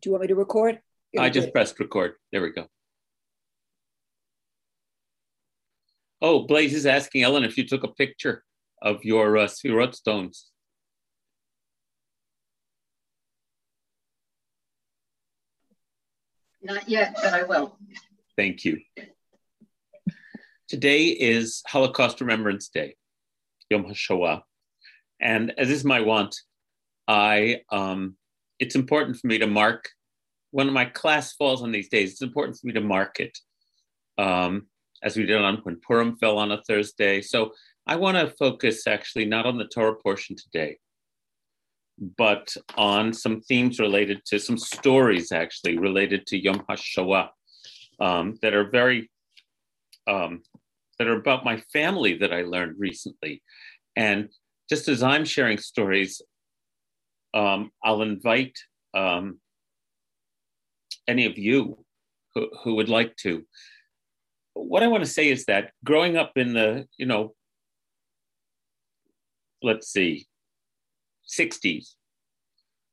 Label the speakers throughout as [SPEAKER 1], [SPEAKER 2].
[SPEAKER 1] Do you want me to record?
[SPEAKER 2] I just pressed record. There we go. Oh, Blaze is asking Ellen if you took a picture of your uh, Sefirot stones.
[SPEAKER 3] Not yet, but I will.
[SPEAKER 2] Thank you. Today is Holocaust Remembrance Day, Yom HaShoah. And as is my want, I um, it's important for me to mark when my class falls on these days. It's important for me to mark it, um, as we did on when Purim fell on a Thursday. So I want to focus actually not on the Torah portion today, but on some themes related to some stories actually related to Yom HaShoah um, that are very um, that are about my family that I learned recently, and just as I'm sharing stories, um, I'll invite um, any of you who, who would like to. What I want to say is that growing up in the, you know, let's see, 60s,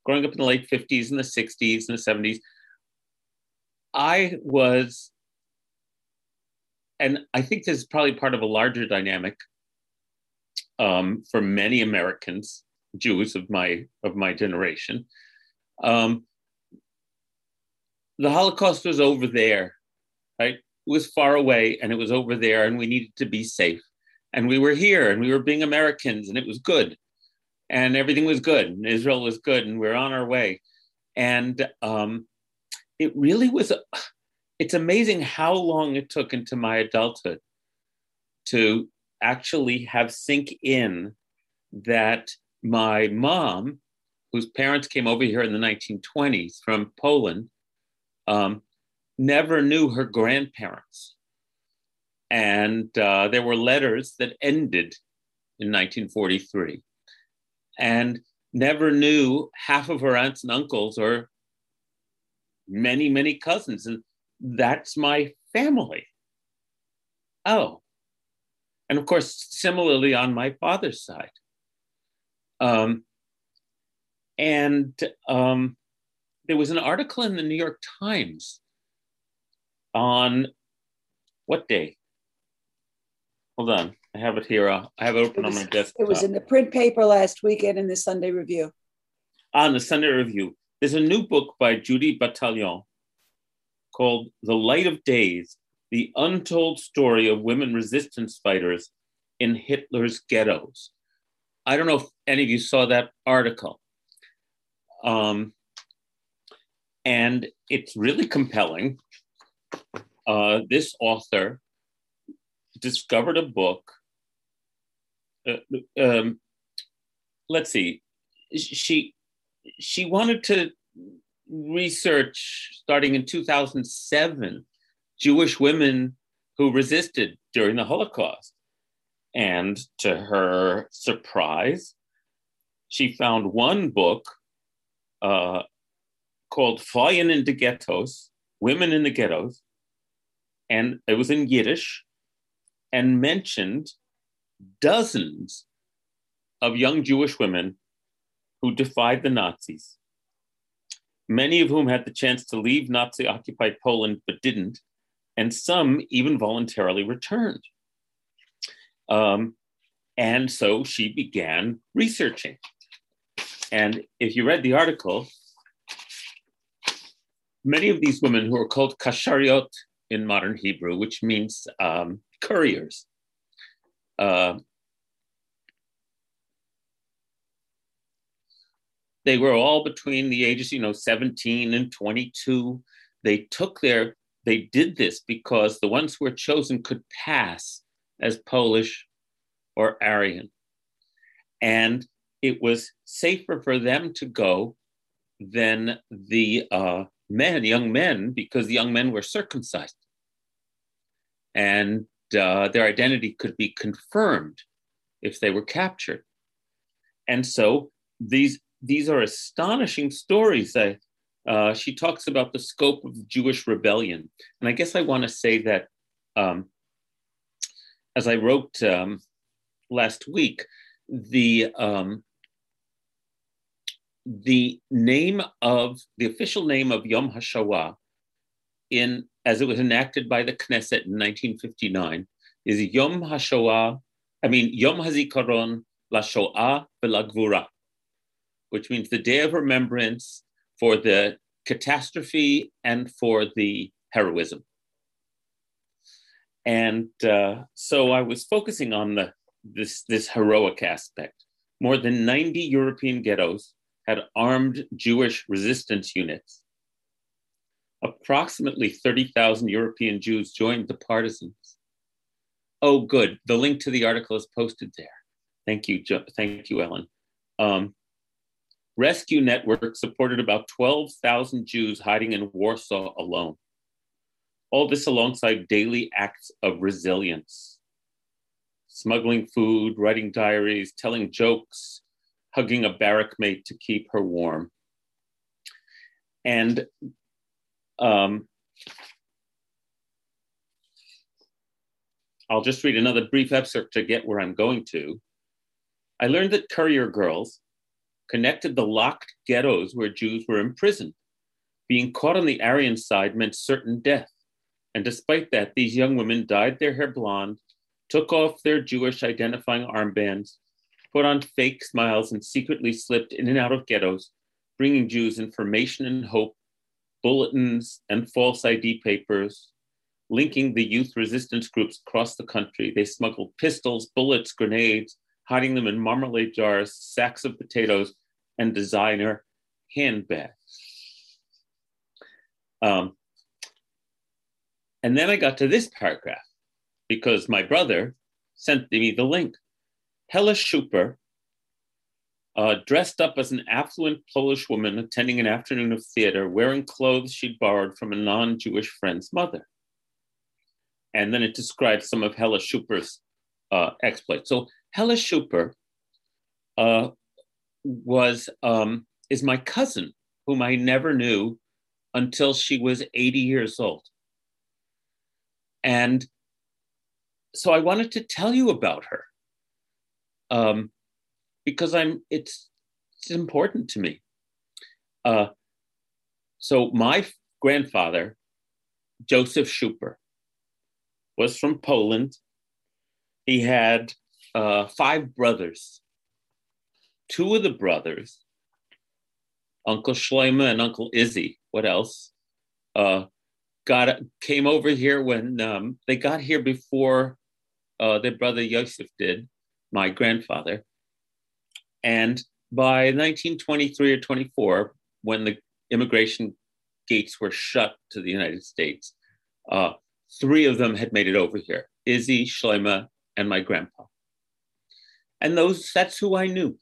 [SPEAKER 2] growing up in the late 50s and the 60s and the 70s, I was, and I think this is probably part of a larger dynamic um, for many Americans Jews of my of my generation. Um, the Holocaust was over there, right? It was far away and it was over there, and we needed to be safe. And we were here and we were being Americans, and it was good. And everything was good, and Israel was good, and we we're on our way. And um, it really was, it's amazing how long it took into my adulthood to actually have sink in that my mom, whose parents came over here in the 1920s from Poland, um, never knew her grandparents. And uh, there were letters that ended in 1943 and never knew half of her aunts and uncles or many, many cousins. And that's my family. Oh. And of course, similarly on my father's side. Um, and um, there was an article in the New York Times on what day? Hold on, I have it here. I have it open
[SPEAKER 1] it was,
[SPEAKER 2] on my desk.
[SPEAKER 1] It was in the print paper last weekend in the Sunday Review.
[SPEAKER 2] On the Sunday Review. There's a new book by Judy Batalion called The Light of Days The Untold Story of Women Resistance Fighters in Hitler's Ghettos. I don't know if any of you saw that article. Um, and it's really compelling. Uh, this author discovered a book. Uh, um, let's see, she she wanted to research starting in 2007 Jewish women who resisted during the Holocaust. And to her surprise, she found one book uh, called Frauen in the Ghettos, Women in the Ghettos, and it was in Yiddish and mentioned dozens of young Jewish women who defied the Nazis, many of whom had the chance to leave Nazi occupied Poland but didn't, and some even voluntarily returned. Um, and so she began researching. And if you read the article, many of these women who are called kashariot in modern Hebrew, which means um, couriers, uh, they were all between the ages, you know, 17 and 22. They took their, they did this because the ones who were chosen could pass as Polish or Aryan. And it was safer for them to go than the uh, men, young men, because the young men were circumcised. And uh, their identity could be confirmed if they were captured. And so these, these are astonishing stories. That, uh, she talks about the scope of Jewish rebellion. And I guess I want to say that um, as I wrote um, last week, the um, the name of the official name of Yom HaShoah in as it was enacted by the Knesset in 1959 is Yom HaShoah, I mean Yom HaZikaron La Shoah Gvura, which means the day of remembrance for the catastrophe and for the heroism. And uh, so I was focusing on the this this heroic aspect. More than 90 European ghettos had armed Jewish resistance units. Approximately 30,000 European Jews joined the partisans. Oh, good. The link to the article is posted there. Thank you, jo- thank you, Ellen. Um, Rescue Network supported about 12,000 Jews hiding in Warsaw alone. All this alongside daily acts of resilience smuggling food, writing diaries, telling jokes, hugging a barrack mate to keep her warm. And um, I'll just read another brief excerpt to get where I'm going to. I learned that courier girls connected the locked ghettos where Jews were imprisoned. Being caught on the Aryan side meant certain death. And despite that, these young women dyed their hair blonde, took off their Jewish identifying armbands, put on fake smiles, and secretly slipped in and out of ghettos, bringing Jews information and hope, bulletins and false ID papers, linking the youth resistance groups across the country. They smuggled pistols, bullets, grenades, hiding them in marmalade jars, sacks of potatoes, and designer handbags. Um, and then I got to this paragraph because my brother sent me the link. Hella Schuper, uh, dressed up as an affluent Polish woman attending an afternoon of theater, wearing clothes she'd borrowed from a non Jewish friend's mother. And then it describes some of Hella Schuper's uh, exploits. So Hella Schuper uh, was um, is my cousin, whom I never knew until she was 80 years old. And so I wanted to tell you about her um, because I'm it's it's important to me. Uh, so my grandfather, Joseph Schuper, was from Poland. He had uh, five brothers. Two of the brothers, Uncle Shloima and Uncle Izzy, what else? Uh, got came over here when um, they got here before uh, their brother Yosef did, my grandfather. And by 1923 or 24, when the immigration gates were shut to the United States, uh, three of them had made it over here Izzy, Shloima, and my grandpa. And those that's who I knew.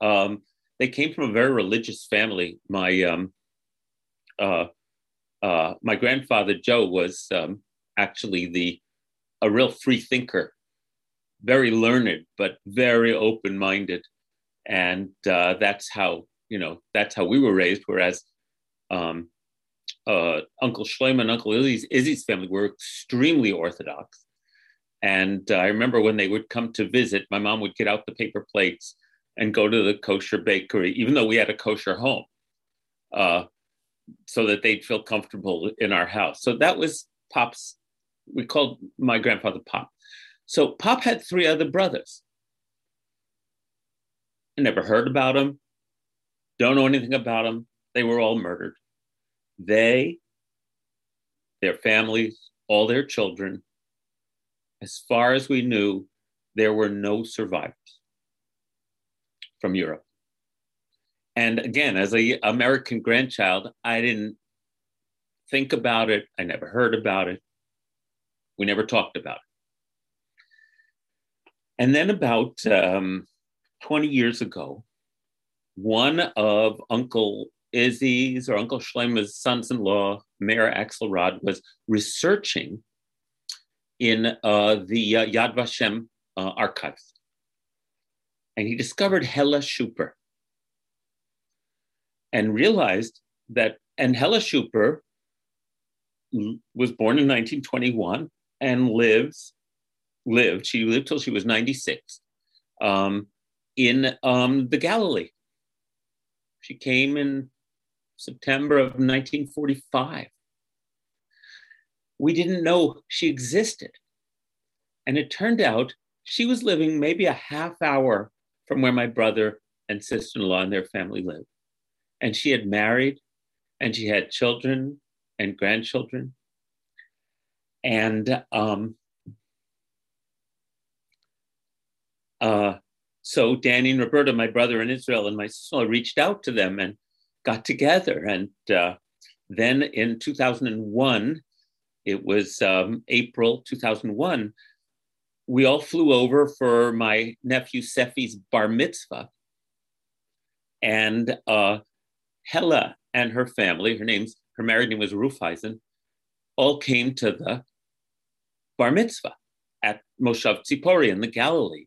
[SPEAKER 2] Um, they came from a very religious family. My um, uh, uh, my grandfather Joe was um, actually the a real free thinker, very learned, but very open minded. And uh, that's how, you know, that's how we were raised. Whereas um, uh, Uncle Uncle Izzy's, Izzy's family were extremely Orthodox. And uh, I remember when they would come to visit, my mom would get out the paper plates and go to the kosher bakery, even though we had a kosher home, uh, so that they'd feel comfortable in our house. So that was Pop's we called my grandfather Pop. So Pop had three other brothers. I never heard about them, don't know anything about them. They were all murdered. They, their families, all their children, as far as we knew, there were no survivors from Europe. And again, as a American grandchild, I didn't think about it. I never heard about it. We never talked about it. And then about um, 20 years ago, one of Uncle Izzy's or Uncle Shlomo's sons in law, Meir Axelrod, was researching in uh, the uh, Yad Vashem uh, archives. And he discovered Hella Schuper and realized that, and Hella Schuper was born in 1921 and lives lived. She lived till she was 96 um, in um, the Galilee. She came in September of 1945. We didn't know she existed. And it turned out she was living maybe a half hour from where my brother and sister in law and their family lived. And she had married and she had children and grandchildren. And um, uh, so Danny and Roberta, my brother in Israel, and my sister reached out to them and got together. And uh, then in 2001, it was um, April 2001, we all flew over for my nephew Sefi's bar mitzvah. And uh, Hella and her family, her name's her married name was Rufeisen, all came to the bar mitzvah at Moshav Tzipori in the Galilee.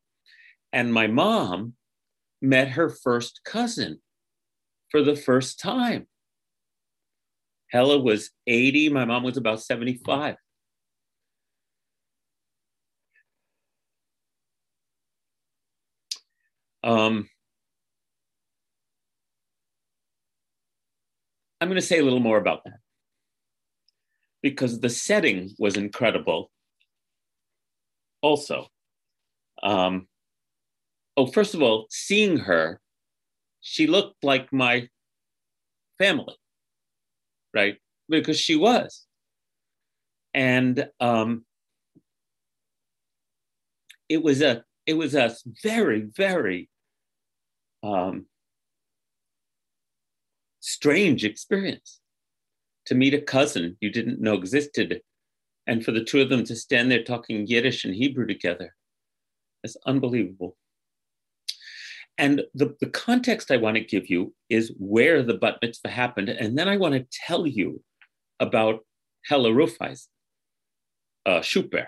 [SPEAKER 2] And my mom met her first cousin for the first time. Hella was 80, my mom was about 75. Um, I'm going to say a little more about that because the setting was incredible. Also, um, oh, first of all, seeing her, she looked like my family, right? Because she was. And um, it was a it was a very very um, strange experience to meet a cousin you didn't know existed and for the two of them to stand there talking Yiddish and Hebrew together. It's unbelievable. And the, the context I want to give you is where the bat mitzvah happened. And then I want to tell you about Hella Rufeis, uh, Schuper,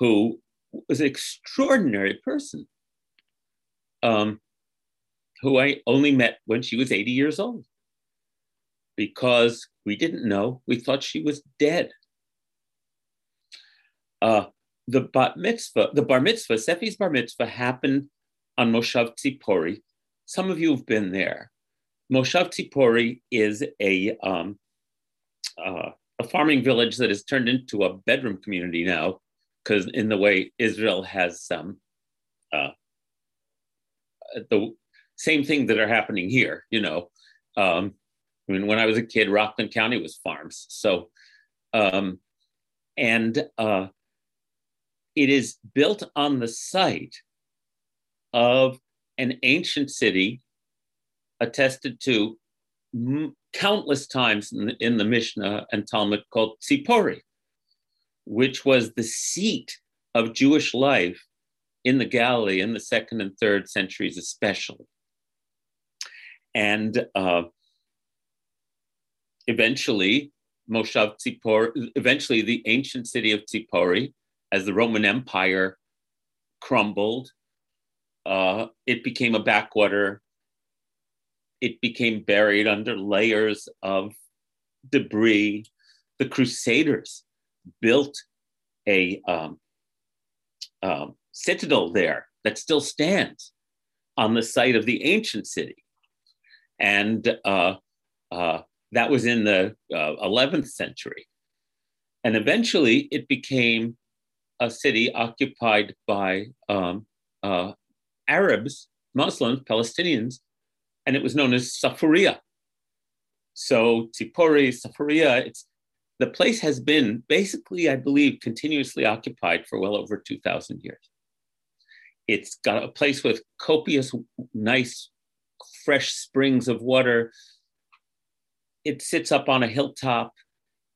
[SPEAKER 2] who was an extraordinary person, um, who I only met when she was 80 years old because we didn't know. We thought she was dead. Uh, the bat mitzvah, the bar mitzvah, Sefi's bar mitzvah happened on Moshav Tzipori. Some of you have been there. Moshav Tzipori is a um, uh, a farming village that has turned into a bedroom community now, because in the way Israel has um, uh, the same thing that are happening here. You know, um, I mean, when I was a kid, Rockland County was farms. So, um, and uh, it is built on the site of an ancient city attested to m- countless times in the, in the, Mishnah and Talmud called Tzipori, which was the seat of Jewish life in the Galilee in the second and third centuries, especially. And uh, eventually, Moshav Tzipor, eventually the ancient city of Tzipori, as the Roman Empire crumbled, uh, it became a backwater. It became buried under layers of debris. The Crusaders built a um, um, citadel there that still stands on the site of the ancient city. And uh, uh, that was in the uh, 11th century. And eventually it became a city occupied by um, uh, Arabs, Muslims, Palestinians, and it was known as Safaria. So Tzipori, Safaria, it's the place has been basically, I believe, continuously occupied for well over 2,000 years. It's got a place with copious, nice, fresh springs of water it sits up on a hilltop.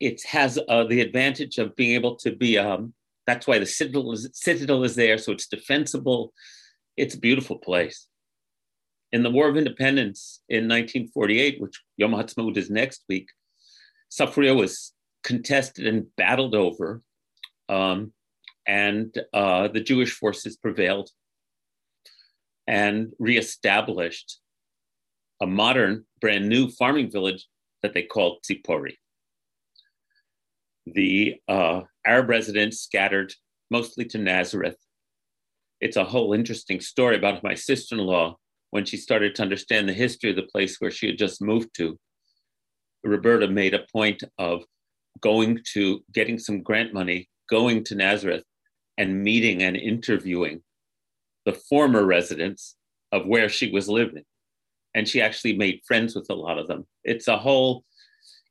[SPEAKER 2] It has uh, the advantage of being able to be, um, that's why the citadel is, citadel is there, so it's defensible. It's a beautiful place. In the War of Independence in 1948, which Yom Ha'atzmaut is next week, Safaria was contested and battled over, um, and uh, the Jewish forces prevailed and reestablished a modern, brand new farming village that they called Tzipori. The uh, Arab residents scattered mostly to Nazareth. It's a whole interesting story about my sister in law when she started to understand the history of the place where she had just moved to, Roberta made a point of going to getting some grant money, going to Nazareth and meeting and interviewing the former residents of where she was living. And she actually made friends with a lot of them. It's a whole,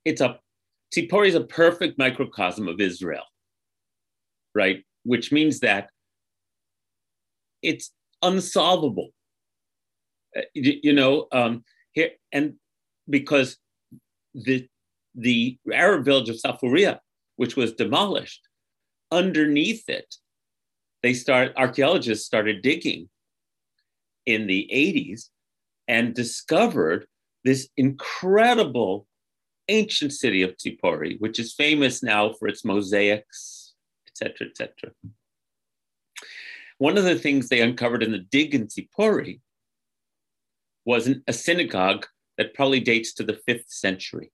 [SPEAKER 2] it's a, Tzipori is a perfect microcosm of Israel, right? Which means that it's unsolvable. Uh, you know, um, here, and because the, the Arab village of Safaria, which was demolished, underneath it, they start archaeologists started digging in the 80s and discovered this incredible ancient city of Tzipori, which is famous now for its mosaics, etc., etc. One of the things they uncovered in the dig in Tzipori was an, a synagogue that probably dates to the fifth century.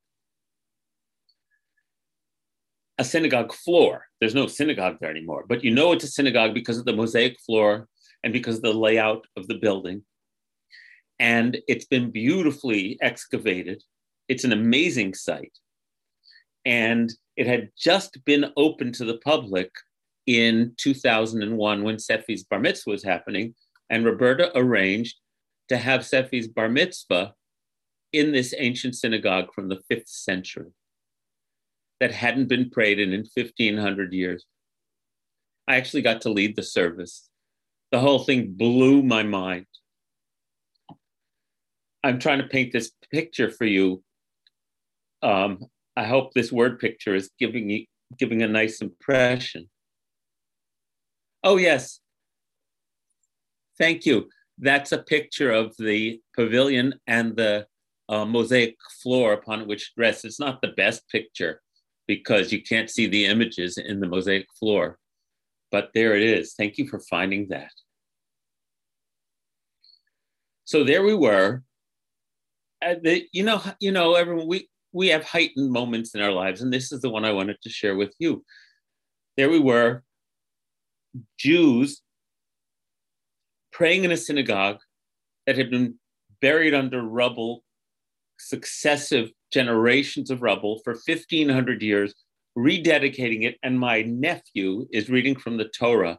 [SPEAKER 2] A synagogue floor. There's no synagogue there anymore, but you know it's a synagogue because of the mosaic floor and because of the layout of the building. And it's been beautifully excavated. It's an amazing site. And it had just been open to the public in 2001 when Sefi's bar mitzvah was happening. And Roberta arranged to have Sefi's bar mitzvah in this ancient synagogue from the fifth century that hadn't been prayed in in 1500 years. I actually got to lead the service. The whole thing blew my mind. I'm trying to paint this picture for you. Um, I hope this word picture is giving you giving a nice impression. Oh yes, thank you. That's a picture of the pavilion and the uh, mosaic floor upon which it rests. It's not the best picture because you can't see the images in the mosaic floor, but there it is. Thank you for finding that. So there we were. Uh, the, you know, you know, everyone, we we have heightened moments in our lives, and this is the one I wanted to share with you. There we were, Jews praying in a synagogue that had been buried under rubble successive generations of rubble for 1500 years, rededicating it. And my nephew is reading from the Torah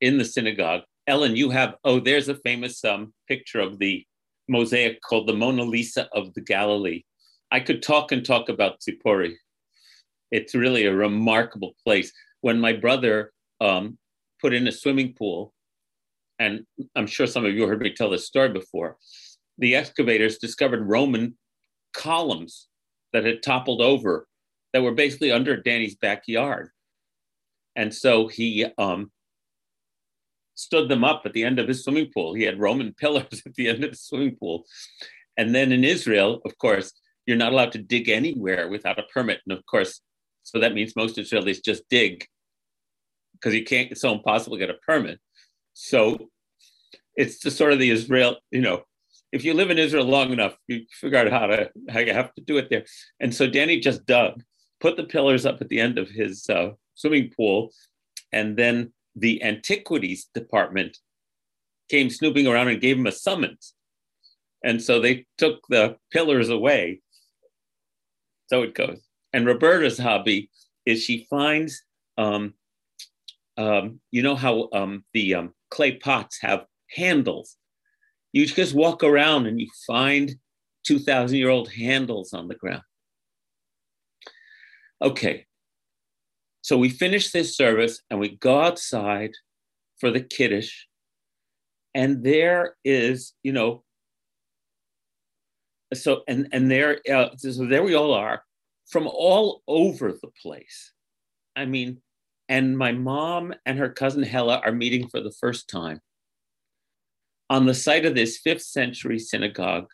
[SPEAKER 2] in the synagogue. Ellen, you have, oh, there's a famous um, picture of the mosaic called the Mona Lisa of the Galilee. I could talk and talk about Tzipori. It's really a remarkable place. When my brother um, put in a swimming pool, and I'm sure some of you heard me tell this story before, the excavators discovered Roman columns that had toppled over that were basically under Danny's backyard. And so he um, stood them up at the end of his swimming pool. He had Roman pillars at the end of the swimming pool. And then in Israel, of course, you're not allowed to dig anywhere without a permit. And of course, so that means most Israelis just dig because you can't, it's so impossible to get a permit. So it's the sort of the Israel, you know, if you live in Israel long enough, you figure out how to how you have to do it there. And so Danny just dug, put the pillars up at the end of his uh, swimming pool, and then the antiquities department came snooping around and gave him a summons. And so they took the pillars away. So it goes. And Roberta's hobby is she finds, um, um, you know how um, the um, clay pots have handles you just walk around and you find 2,000 year old handles on the ground. Okay, so we finish this service and we go outside for the Kiddush, and there is, you know, so and and there, uh, so there we all are from all over the place. I mean, and my mom and her cousin Hella are meeting for the first time on the site of this fifth century synagogue.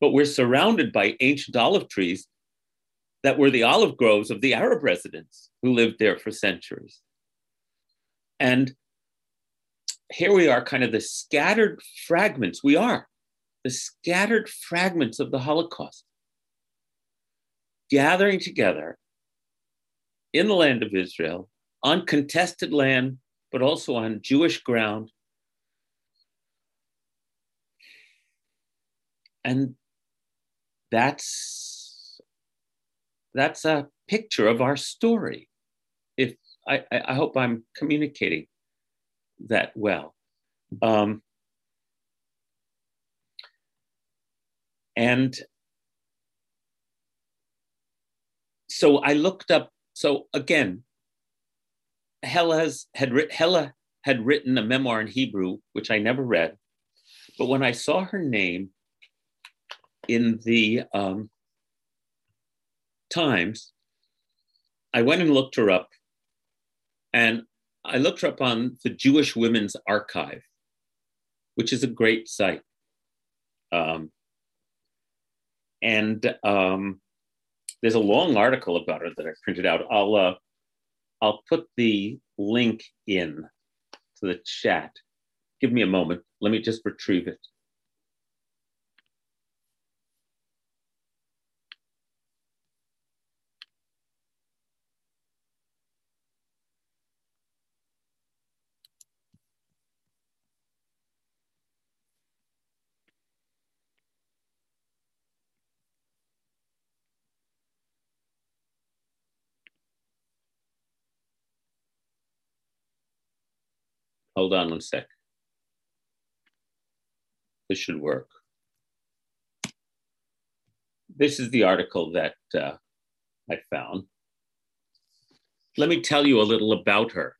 [SPEAKER 2] But we're surrounded by ancient olive trees that were the olive groves of the Arab residents who lived there for centuries. And here we are, kind of the scattered fragments, we are the scattered fragments of the Holocaust, gathering together in the land of Israel, on contested land, but also on Jewish ground, and that's that's a picture of our story. If I, I hope I'm communicating that well. Um, and so I looked up. So again, Hella's had Hella had written a memoir in Hebrew, which I never read. But when I saw her name in the um, Times, I went and looked her up. And I looked her up on the Jewish Women's Archive, which is a great site. Um, and um, there's a long article about her that I printed out. I'll uh, I'll put the link in to the chat. Give me a moment. Let me just retrieve it. Hold on one sec. This should work. This is the article that uh, I found. Let me tell you a little about her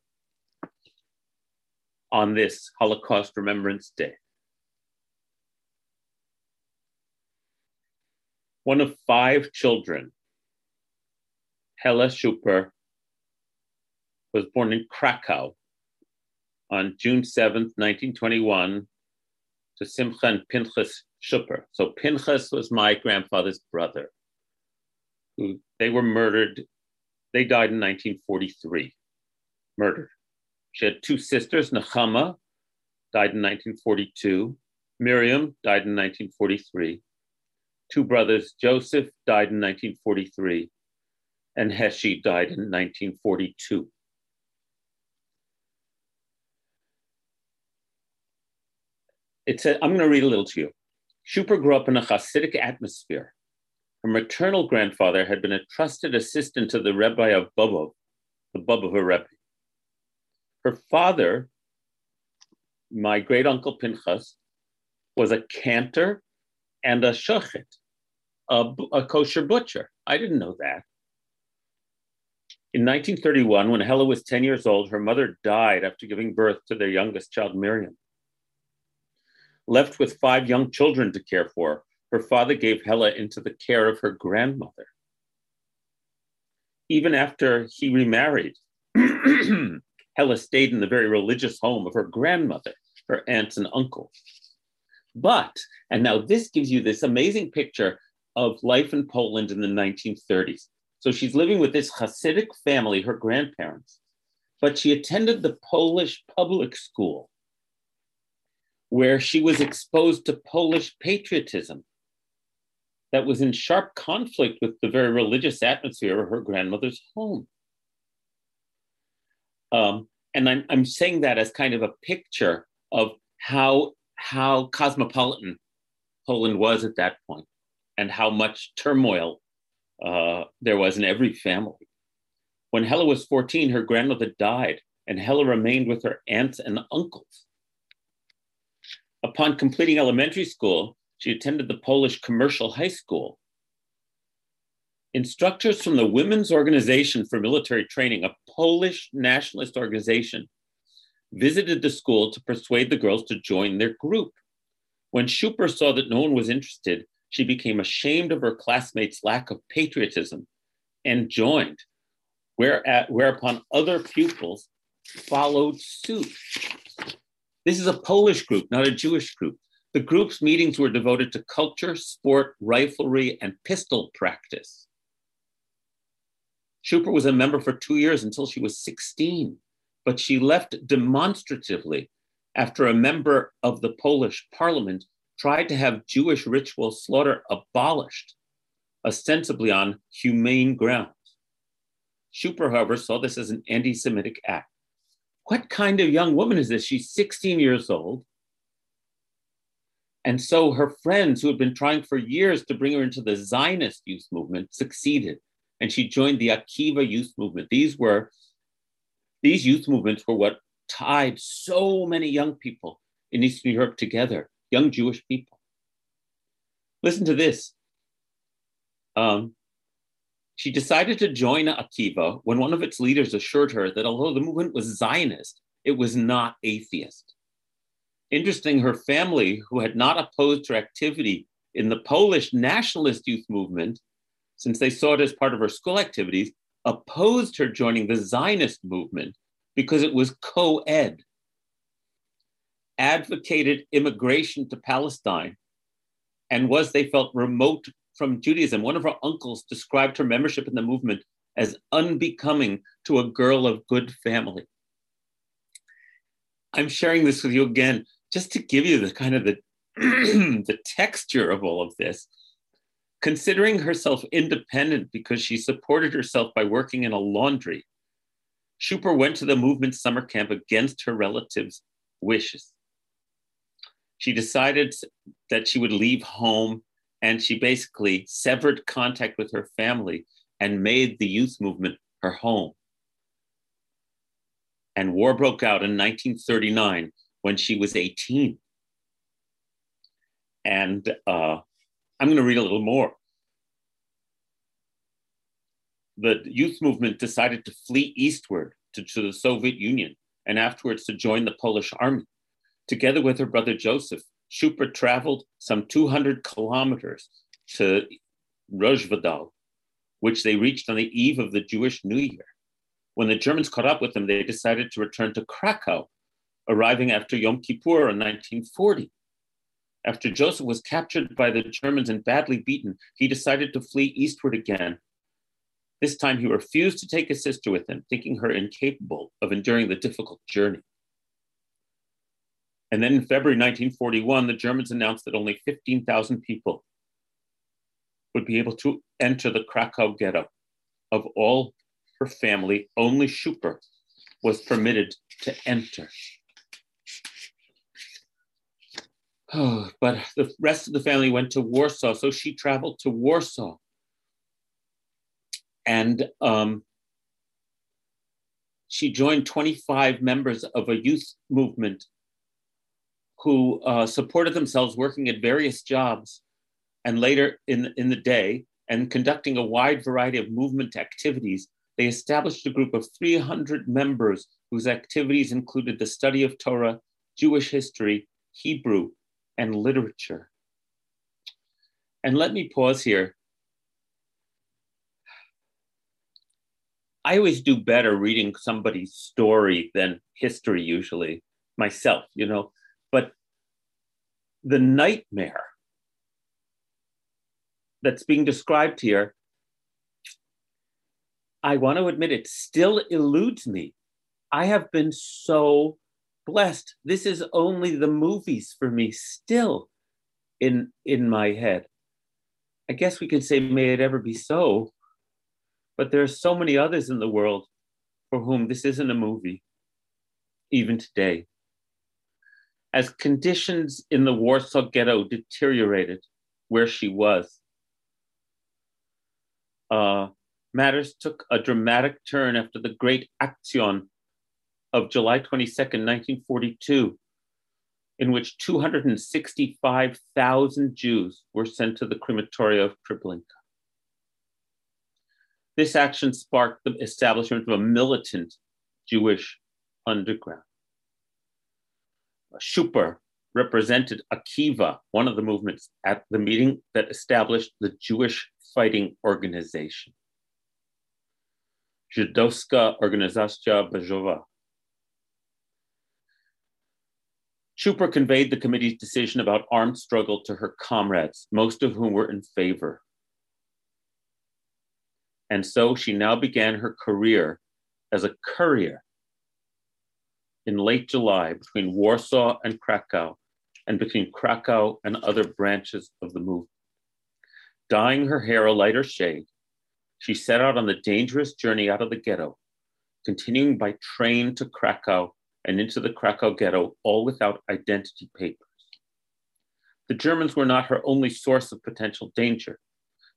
[SPEAKER 2] on this Holocaust Remembrance Day. One of five children, Hella Schuper, was born in Krakow on June 7th, 1921, to Simcha and Pinchas Schupper. So Pinchas was my grandfather's brother. Who they were murdered. They died in 1943, murdered. She had two sisters, Nechama, died in 1942. Miriam died in 1943. Two brothers, Joseph died in 1943, and Heshi died in 1942. It said, I'm going to read a little to you. Schuper grew up in a Hasidic atmosphere. Her maternal grandfather had been a trusted assistant to the Rebbe of Bobov, the Bobover Rebbe. Her father, my great uncle Pinchas, was a cantor and a shochet, a, a kosher butcher. I didn't know that. In 1931, when Hella was 10 years old, her mother died after giving birth to their youngest child, Miriam. Left with five young children to care for, her father gave Hella into the care of her grandmother. Even after he remarried, Hella stayed in the very religious home of her grandmother, her aunts and uncle. But, and now this gives you this amazing picture of life in Poland in the 1930s. So she's living with this Hasidic family, her grandparents, but she attended the Polish public school where she was exposed to Polish patriotism that was in sharp conflict with the very religious atmosphere of her grandmother's home. Um, and I'm, I'm saying that as kind of a picture of how, how cosmopolitan Poland was at that point and how much turmoil uh, there was in every family. When Hella was 14, her grandmother died, and Hella remained with her aunts and uncles. Upon completing elementary school, she attended the Polish Commercial High School. Instructors from the Women's Organization for Military Training, a Polish nationalist organization, visited the school to persuade the girls to join their group. When Schuper saw that no one was interested, she became ashamed of her classmates' lack of patriotism and joined, whereat, uh, whereupon other pupils followed suit. This is a Polish group, not a Jewish group. The group's meetings were devoted to culture, sport, riflery, and pistol practice. Schuper was a member for two years until she was 16, but she left demonstratively after a member of the Polish parliament tried to have Jewish ritual slaughter abolished, ostensibly on humane grounds. Schuper, however, saw this as an anti Semitic act. What kind of young woman is this? She's 16 years old. And so her friends, who had been trying for years to bring her into the Zionist youth movement, succeeded. And she joined the Akiva youth movement. These were these youth movements were what tied so many young people in Eastern Europe together, young Jewish people. Listen to this. Um, she decided to join Akiva when one of its leaders assured her that although the movement was Zionist, it was not atheist. Interesting, her family, who had not opposed her activity in the Polish nationalist youth movement, since they saw it as part of her school activities, opposed her joining the Zionist movement because it was co ed, advocated immigration to Palestine, and was, they felt, remote from Judaism. One of her uncles described her membership in the movement as unbecoming to a girl of good family. I'm sharing this with you again just to give you the kind of the, the texture of all of this. Considering herself independent because she supported herself by working in a laundry, Schuper went to the movement summer camp against her relatives' wishes. She decided that she would leave home and she basically severed contact with her family and made the youth movement her home. And war broke out in 1939 when she was 18. And uh, I'm going to read a little more. The youth movement decided to flee eastward to, to the Soviet Union and afterwards to join the Polish army. Together with her brother Joseph, Schuper traveled some 200 kilometers to Rozvadov, which they reached on the eve of the Jewish New Year. When the Germans caught up with them, they decided to return to Krakow, arriving after Yom Kippur in 1940. After Joseph was captured by the Germans and badly beaten, he decided to flee eastward again. This time he refused to take his sister with him, thinking her incapable of enduring the difficult journey. And then in February 1941, the Germans announced that only 15,000 people would be able to enter the Krakow ghetto. Of all her family, only Schuper was permitted to enter. Oh, but the rest of the family went to Warsaw, so she traveled to Warsaw. And um, she joined 25 members of a youth movement who uh, supported themselves working at various jobs and later in, in the day and conducting a wide variety of movement activities, they established a group of 300 members whose activities included the study of Torah, Jewish history, Hebrew, and literature. And let me pause here. I always do better reading somebody's story than history, usually, myself, you know. But the nightmare that's being described here, I want to admit it still eludes me. I have been so blessed. This is only the movies for me still in in my head. I guess we could say may it ever be so. But there are so many others in the world for whom this isn't a movie, even today. As conditions in the Warsaw ghetto deteriorated where she was, uh, matters took a dramatic turn after the Great Action of July 22nd, 1942, in which 265,000 Jews were sent to the crematoria of Treblinka. This action sparked the establishment of a militant Jewish underground. Schuper represented Akiva, one of the movements, at the meeting that established the Jewish Fighting Organization. Żydowska Organizacja Bojowa. Schuper conveyed the committee's decision about armed struggle to her comrades, most of whom were in favor. And so she now began her career as a courier in late July between Warsaw and Krakow, and between Krakow and other branches of the movement. Dyeing her hair a lighter shade, she set out on the dangerous journey out of the ghetto, continuing by train to Krakow and into the Krakow ghetto, all without identity papers. the Germans were not her only source of potential danger.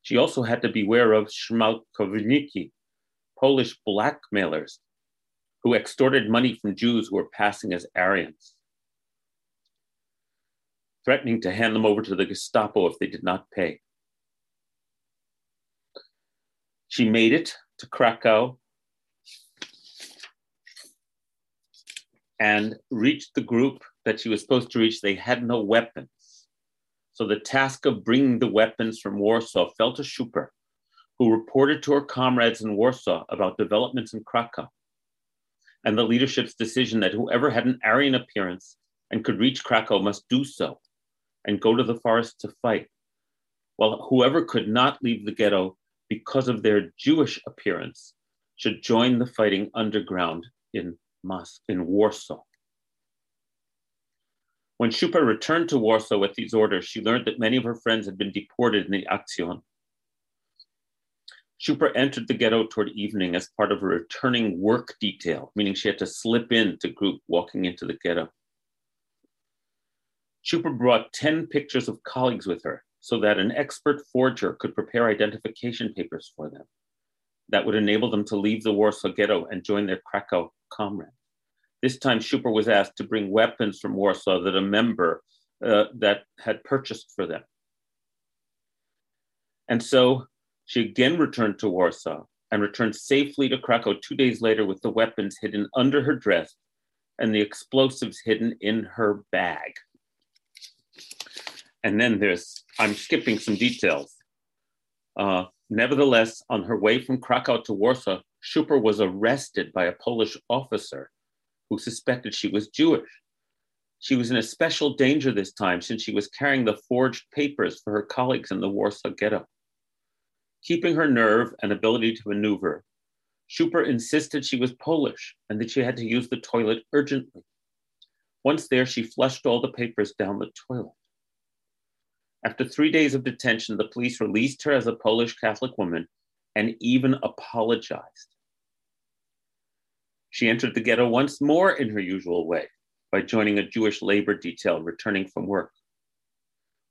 [SPEAKER 2] She also had to beware of Szmalkowniki, Polish blackmailers who extorted money from Jews who were passing as Aryans, threatening to hand them over to the Gestapo if they did not pay. She made it to Krakow and reached the group that she was supposed to reach. They had no weapons. So the task of bringing the weapons from Warsaw fell to Schuper, who reported to her comrades in Warsaw about developments in Krakow and the leadership's decision that whoever had an Aryan appearance and could reach Krakow must do so and go to the forest to fight, while whoever could not leave the ghetto because of their Jewish appearance should join the fighting underground in Moscow, in Warsaw. When Schuper returned to Warsaw with these orders, she learned that many of her friends had been deported in the Aktion. Schuper entered the ghetto toward evening as part of a returning work detail, meaning she had to slip into group walking into the ghetto. Schuper brought 10 pictures of colleagues with her so that an expert forger could prepare identification papers for them that would enable them to leave the Warsaw ghetto and join their Krakow comrades. This time, Schuper was asked to bring weapons from Warsaw that a member uh, that had purchased for them. And so she again returned to Warsaw and returned safely to Krakow two days later with the weapons hidden under her dress and the explosives hidden in her bag. And then there's, I'm skipping some details. Uh, nevertheless, on her way from Krakow to Warsaw, Schuper was arrested by a Polish officer who suspected she was Jewish. She was in a special danger this time since she was carrying the forged papers for her colleagues in the Warsaw ghetto. Keeping her nerve and ability to maneuver, Schuper insisted she was Polish and that she had to use the toilet urgently. Once there, she flushed all the papers down the toilet. After three days of detention, the police released her as a Polish Catholic woman and even apologized. She entered the ghetto once more in her usual way by joining a Jewish labor detail returning from work.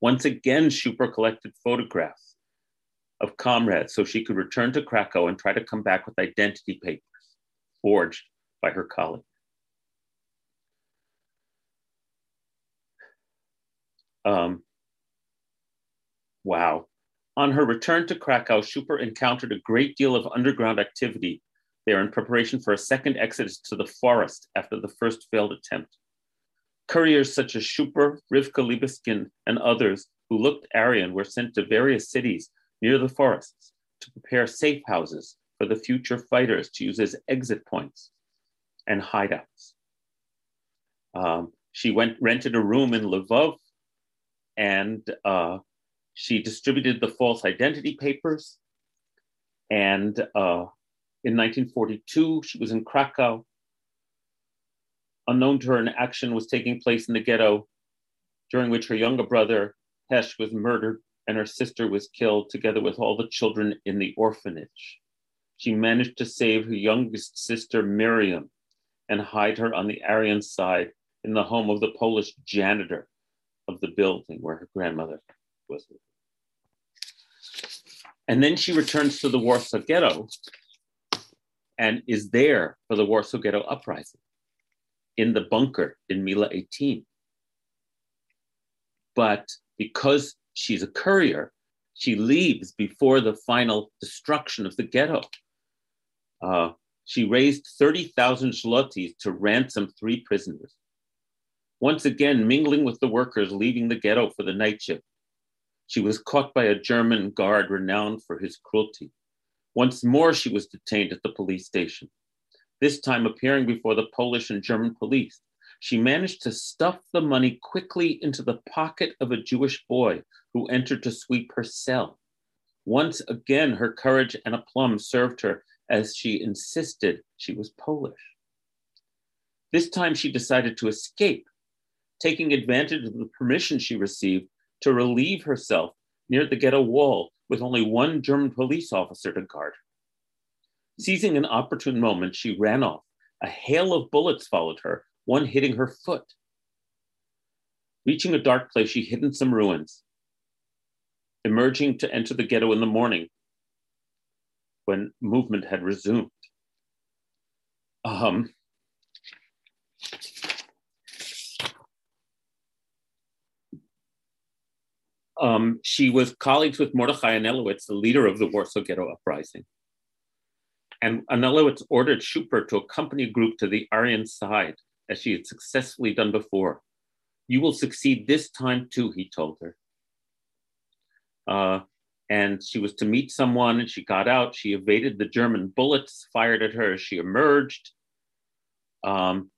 [SPEAKER 2] Once again, Schuper collected photographs of comrades so she could return to Krakow and try to come back with identity papers forged by her colleague. Um, wow. On her return to Krakow, Schuper encountered a great deal of underground activity they are in preparation for a second exodus to the forest after the first failed attempt. Couriers such as Schuper, Rivka Liebeskind, and others who looked Aryan were sent to various cities near the forests to prepare safe houses for the future fighters to use as exit points and hideouts. Um, she went rented a room in Lvov and uh, she distributed the false identity papers and uh, in 1942, she was in Krakow. Unknown to her, an action was taking place in the ghetto during which her younger brother, Hesh, was murdered and her sister was killed together with all the children in the orphanage. She managed to save her youngest sister, Miriam, and hide her on the Aryan side in the home of the Polish janitor of the building where her grandmother was. And then she returns to the Warsaw ghetto and is there for the Warsaw Ghetto Uprising in the bunker in Mila 18. But because she's a courier, she leaves before the final destruction of the ghetto. Uh, she raised 30,000 zlotys to ransom three prisoners. Once again, mingling with the workers leaving the ghetto for the night shift, she was caught by a German guard renowned for his cruelty. Once more, she was detained at the police station, this time appearing before the Polish and German police. She managed to stuff the money quickly into the pocket of a Jewish boy who entered to sweep her cell. Once again, her courage and aplomb served her as she insisted she was Polish. This time, she decided to escape, taking advantage of the permission she received to relieve herself near the ghetto wall with only one German police officer to guard. Seizing an opportune moment, she ran off. A hail of bullets followed her, one hitting her foot. Reaching a dark place, she hid in some ruins, emerging to enter the ghetto in the morning when movement had resumed. Um, um, she was colleagues with Mordechai Anielewicz, the leader of the Warsaw Ghetto Uprising. And Anielewicz ordered Schuper to accompany a group to the Aryan side, as she had successfully done before. You will succeed this time too, he told her. Uh, and she was to meet someone, and she got out. She evaded the German bullets fired at her as she emerged. Um,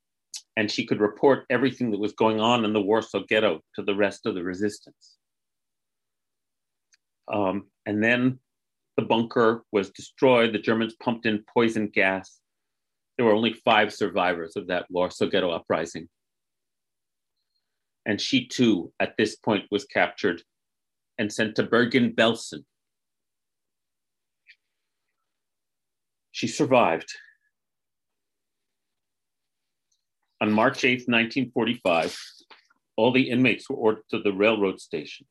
[SPEAKER 2] and she could report everything that was going on in the Warsaw Ghetto to the rest of the resistance. Um, and then the bunker was destroyed. The Germans pumped in poison gas. There were only five survivors of that Warsaw Ghetto uprising. And she too, at this point, was captured and sent to Bergen-Belsen. She survived. On March 8, 1945, all the inmates were ordered to the railroad station.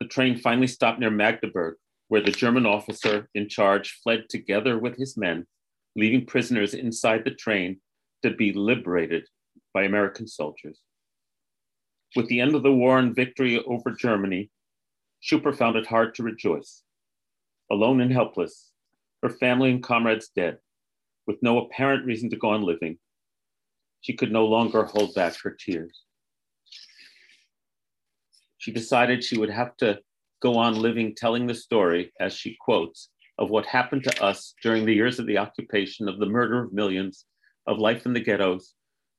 [SPEAKER 2] The train finally stopped near Magdeburg, where the German officer in charge fled together with his men, leaving prisoners inside the train to be liberated by American soldiers. With the end of the war and victory over Germany, Schuper found it hard to rejoice. Alone and helpless, her family and comrades dead, with no apparent reason to go on living, she could no longer hold back her tears she decided she would have to go on living telling the story, as she quotes, of what happened to us during the years of the occupation, of the murder of millions, of life in the ghettos,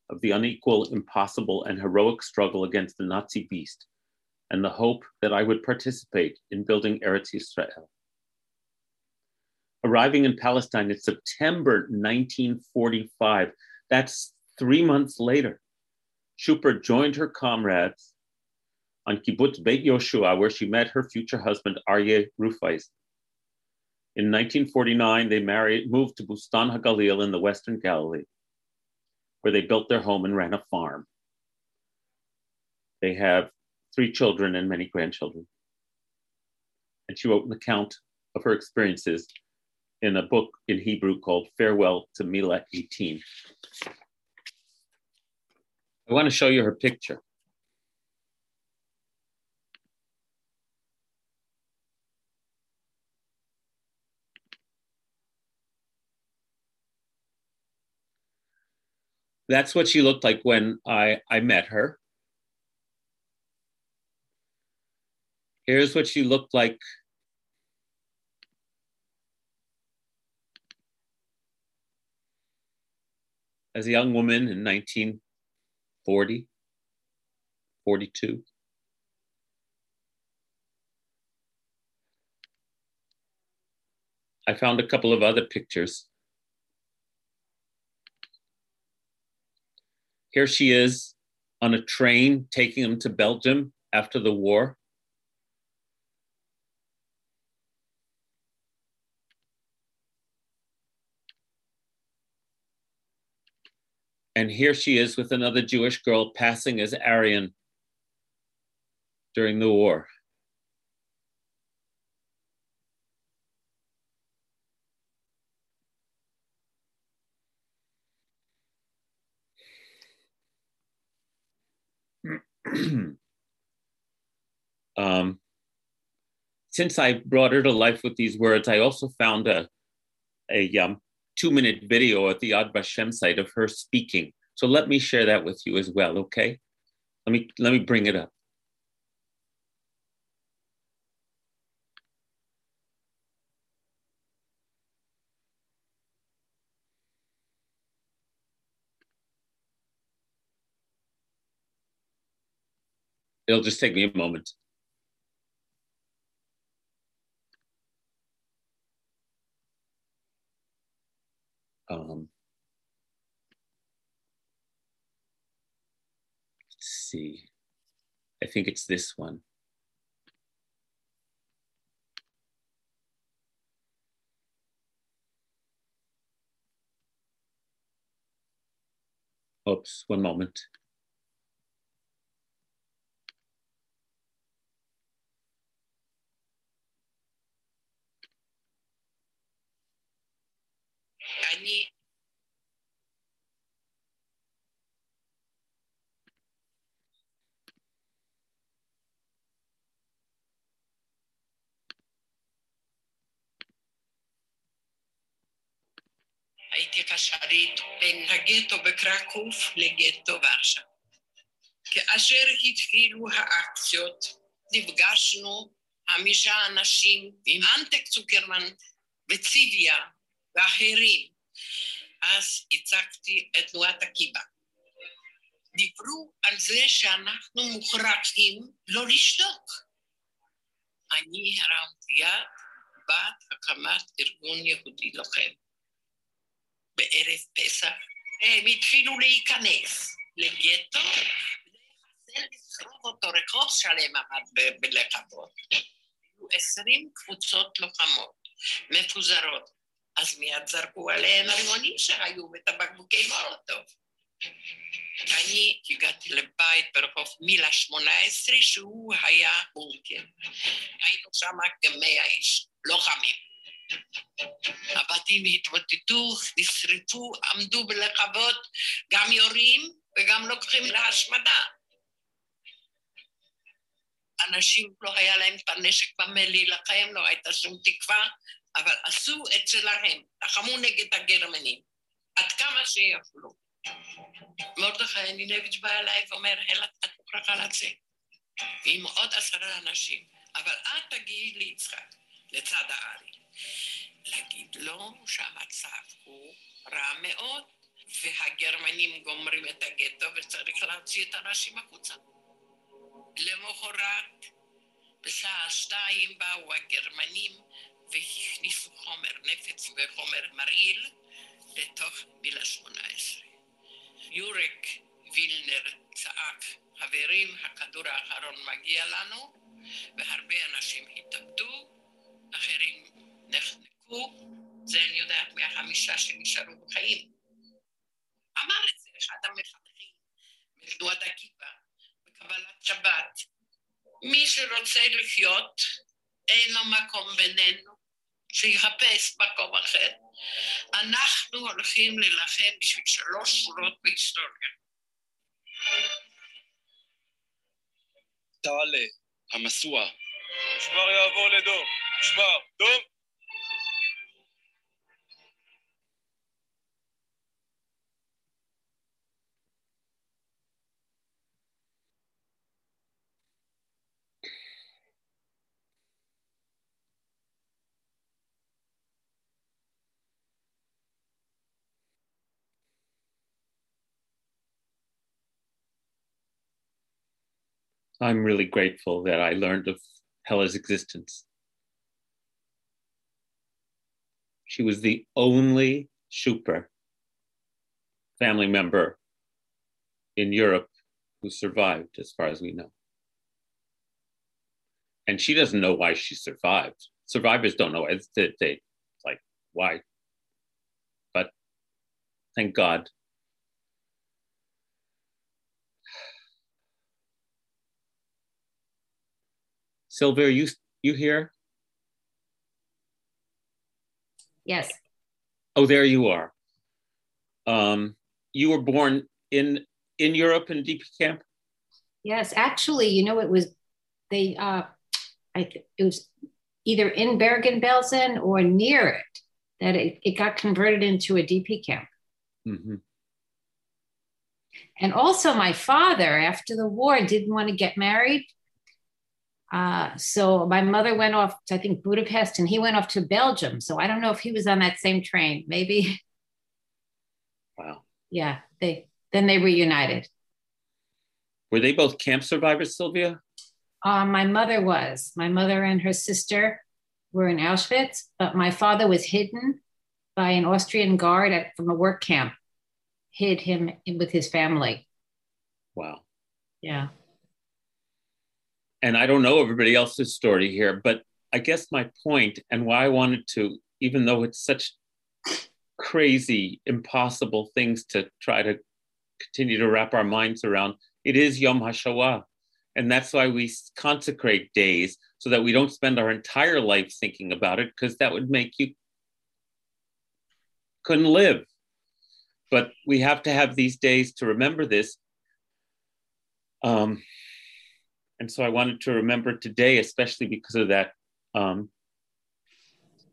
[SPEAKER 2] of the unequal, impossible, and heroic struggle against the Nazi beast, and the hope that I would participate in building Eretz Yisrael. Arriving in Palestine in September 1945, that's three months later, Schuper joined her comrades on Kibbutz Beit Yoshua, where she met her future husband, Aryeh Rufais. In 1949, they married, moved to Bustan HaGalil in the Western Galilee, where they built their home and ran a farm. They have three children and many grandchildren. And she wrote an account of her experiences in a book in Hebrew called Farewell to Mila 18. I want to show you her picture. That's what she looked like when I, I met her. Here's what she looked like as a young woman in 1940, 42. I found a couple of other pictures. Here she is on a train taking them to Belgium after the war. And here she is with another Jewish girl passing as Aryan during the war. um, since I brought her to life with these words, I also found a, a um, two minute video at the Yad Vashem site of her speaking. So let me share that with you as well, okay? Let me, let me bring it up. It'll just take me a moment. Um, let's see. I think it's this one. Oops, one moment.
[SPEAKER 3] אני הייתי קשרית בין הגטו בקרקוב לגטו ורשה. כאשר התחילו האקציות, נפגשנו חמישה אנשים עם אנטק צוקרמן וציוויה ואחרים. אז הצגתי את תנועת הקיבה. דיברו על זה שאנחנו מוכרחים לא לשתוק. אני הרמתי יד בעד הקמת ארגון יהודי לוחם. בערב פסח הם התחילו להיכנס לגטו, ולחסל לשרוף אותו, רחוב שלם עמד בלכבות. היו עשרים קבוצות לוחמות מפוזרות, אז מיד זרקו עליהן הרימונים שהיו ואת הבקבוקי מולוטוב. אני הגעתי לבית ברחוב מילה 18 שהוא היה בונקר. היינו שם כמאה איש, לוחמים. הבתים התמוטטו, נשרפו, עמדו בלכבות, גם יורים וגם לוקחים להשמדה. אנשים לא היה להם את הנשק במה להילחם, לא הייתה שום תקווה, אבל עשו את שלהם, לחמו נגד הגרמנים, עד כמה שיכולו. מרדכי אנינביץ' בא אליי ואומר, הלה, את מוכרחה לצאת, עם עוד עשרה אנשים, אבל את תגיעי ליצחק, לצד הארי. להגיד לו שהמצב הוא רע מאוד, והגרמנים גומרים את הגטו וצריך להוציא את האנשים החוצה. למחרת, בשעה שתיים באו הגרמנים והכניסו חומר נפץ וחומר מרעיל לתוך מילה שמונה עשרה. יורק וילנר צעק, חברים, הכדור האחרון מגיע לנו, והרבה אנשים התאבדו, אחרים נחנקו, זה אני יודעת מהחמישה שנשארו בחיים. אמר את זה אחד המחנכים מתנועת הכיפה בקבלת שבת. מי שרוצה לחיות, אין לו מקום בינינו, שיחפש מקום אחר. אנחנו הולכים להילחם בשביל שלוש שורות בהיסטוריה.
[SPEAKER 4] תעלה, המשואה. משמר יעבור לדום. משמר, דום.
[SPEAKER 2] I'm really grateful that I learned of Hella's existence. She was the only Schuper family member in Europe who survived, as far as we know. And she doesn't know why she survived. Survivors don't know. It's, they, they like, why? But thank God Sylvia, are you you here?
[SPEAKER 5] Yes.
[SPEAKER 2] Oh, there you are. Um, you were born in in Europe in DP camp.
[SPEAKER 5] Yes, actually, you know, it was they. Uh, I th- it was either in Bergen-Belsen or near it that it, it got converted into a DP camp.
[SPEAKER 2] Mm-hmm.
[SPEAKER 5] And also, my father, after the war, didn't want to get married. Uh, so my mother went off to, I think, Budapest and he went off to Belgium. So I don't know if he was on that same train. Maybe.
[SPEAKER 2] Wow.
[SPEAKER 5] Yeah. They then they reunited.
[SPEAKER 2] Were they both camp survivors, Sylvia?
[SPEAKER 5] Uh, my mother was. My mother and her sister were in Auschwitz, but my father was hidden by an Austrian guard at, from a work camp, hid him in, with his family.
[SPEAKER 2] Wow.
[SPEAKER 5] Yeah.
[SPEAKER 2] And I don't know everybody else's story here, but I guess my point and why I wanted to, even though it's such crazy, impossible things to try to continue to wrap our minds around, it is Yom HaShoah. And that's why we consecrate days so that we don't spend our entire life thinking about it, because that would make you couldn't live. But we have to have these days to remember this. Um, and so I wanted to remember today, especially because of that um,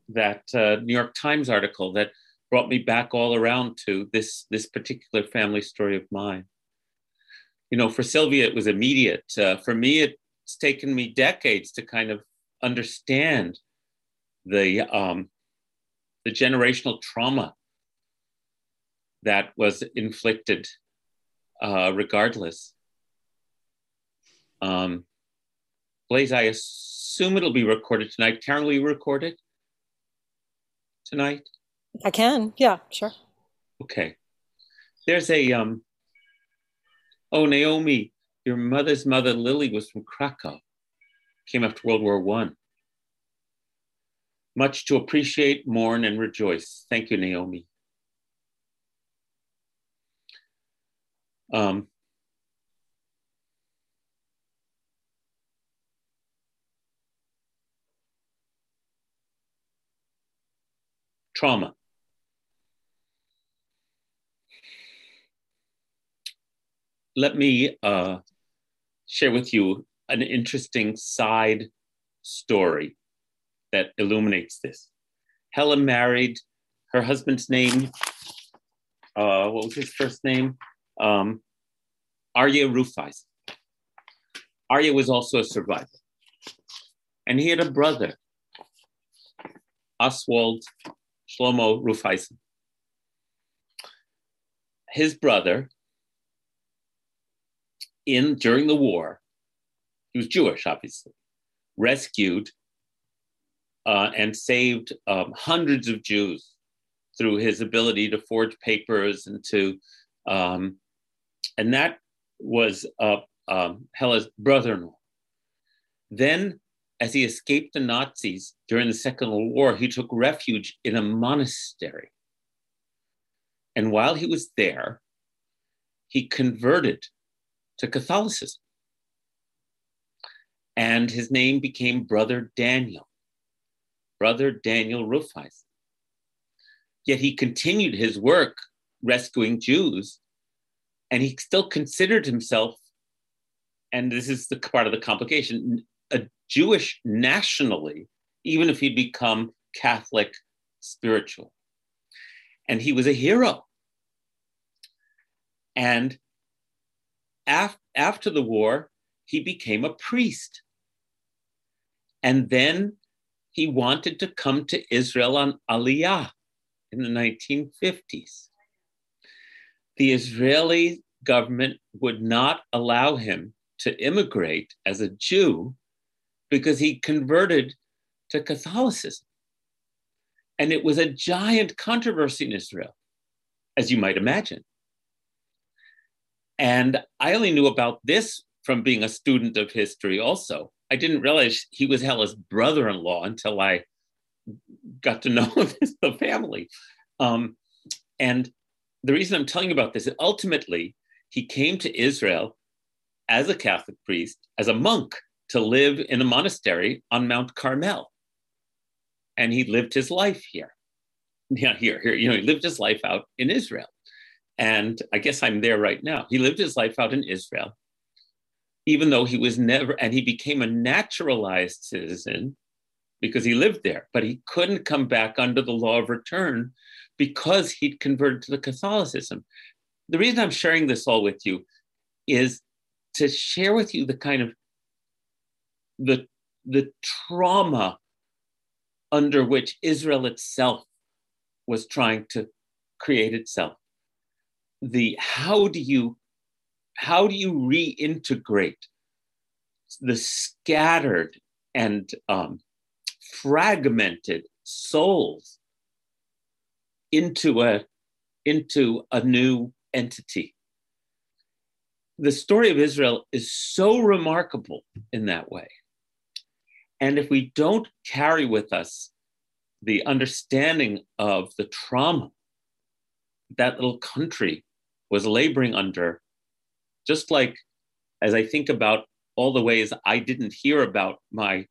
[SPEAKER 2] that uh, New York Times article that brought me back all around to this this particular family story of mine. You know, for Sylvia, it was immediate. Uh, for me, it's taken me decades to kind of understand the um, the generational trauma that was inflicted, uh, regardless. Um, Blaise, I assume it'll be recorded tonight. Karen, will you record it tonight?
[SPEAKER 6] I can. Yeah, sure.
[SPEAKER 2] Okay. There's a um. Oh, Naomi, your mother's mother, Lily, was from Krakow. Came after World War One. Much to appreciate, mourn, and rejoice. Thank you, Naomi. Um, trauma. Let me uh, share with you an interesting side story that illuminates this. Helen married her husband's name. Uh, what was his first name? Um, Arya Rufais. Arya was also a survivor. And he had a brother, Oswald Shlomo Rufeisen. His brother, in during the war, he was Jewish, obviously, rescued uh, and saved um, hundreds of Jews through his ability to forge papers and to, um, and that was uh, um, Hella's brother-in-law. Then as he escaped the Nazis during the Second World War, he took refuge in a monastery. And while he was there, he converted to Catholicism. And his name became Brother Daniel, Brother Daniel Rufeisen. Yet he continued his work rescuing Jews, and he still considered himself, and this is the part of the complication, a Jewish nationally, even if he'd become Catholic spiritual. And he was a hero. And af- after the war, he became a priest. And then he wanted to come to Israel on Aliyah in the 1950s. The Israeli government would not allow him to immigrate as a Jew because he converted to Catholicism. And it was a giant controversy in Israel, as you might imagine. And I only knew about this from being a student of history, also. I didn't realize he was Hella's brother in law until I got to know the family. Um, and the reason I'm telling you about this is ultimately he came to Israel as a Catholic priest, as a monk, to live in a monastery on Mount Carmel. And he lived his life here. Yeah, here, here, you know, he lived his life out in Israel. And I guess I'm there right now. He lived his life out in Israel, even though he was never, and he became a naturalized citizen because he lived there, but he couldn't come back under the law of return because he'd converted to the Catholicism. The reason I'm sharing this all with you is to share with you the kind of the, the trauma under which Israel itself was trying to create itself. The how do you how do you reintegrate the scattered and um, fragmented souls into a into a new entity? The story of Israel is so remarkable in that way. And if we don't carry with us the understanding of the trauma that little country was laboring under, just like as I think about all the ways I didn't hear about my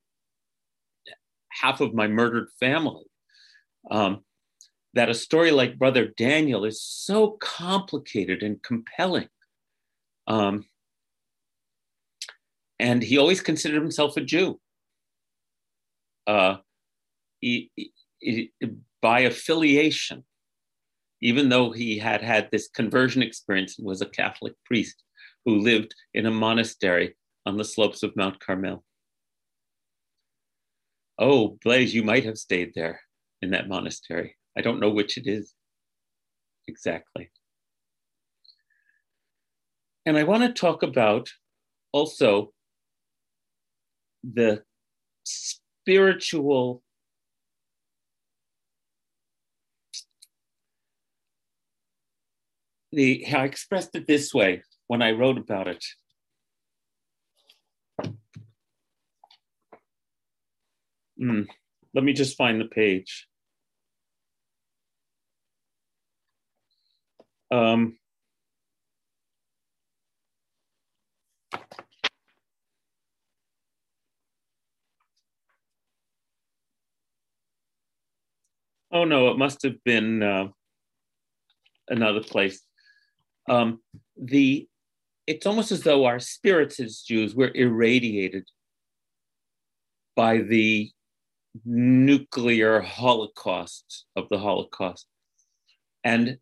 [SPEAKER 2] half of my murdered family, um, that a story like Brother Daniel is so complicated and compelling. Um, and he always considered himself a Jew. Uh, he, he, by affiliation, even though he had had this conversion experience was a Catholic priest who lived in a monastery on the slopes of Mount Carmel. Oh, Blaise, you might have stayed there in that monastery. I don't know which it is exactly. And I want to talk about also the spiritual the I expressed it this way when I wrote about it. Mm, let me just find the page. Um, oh no, it must have been uh, another place. Um, the it's almost as though our spirits as Jews were irradiated by the nuclear holocaust of the Holocaust. And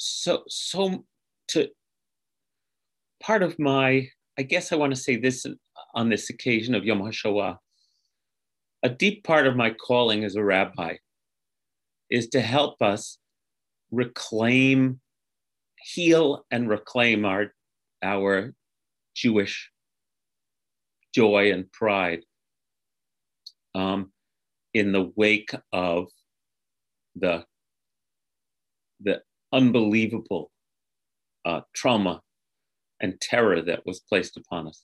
[SPEAKER 2] so so to part of my i guess i want to say this on this occasion of yom hashoah a deep part of my calling as a rabbi is to help us reclaim heal and reclaim our our jewish joy and pride um, in the wake of the the unbelievable uh, trauma and terror that was placed upon us.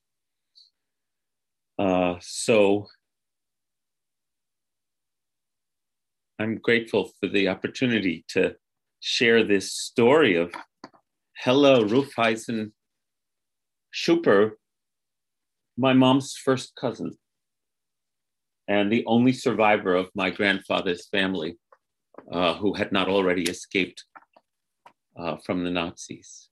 [SPEAKER 2] Uh, so I'm grateful for the opportunity to share this story of Hella Rufeisen Schuper, my mom's first cousin, and the only survivor of my grandfather's family uh, who had not already escaped uh, from the Nazis.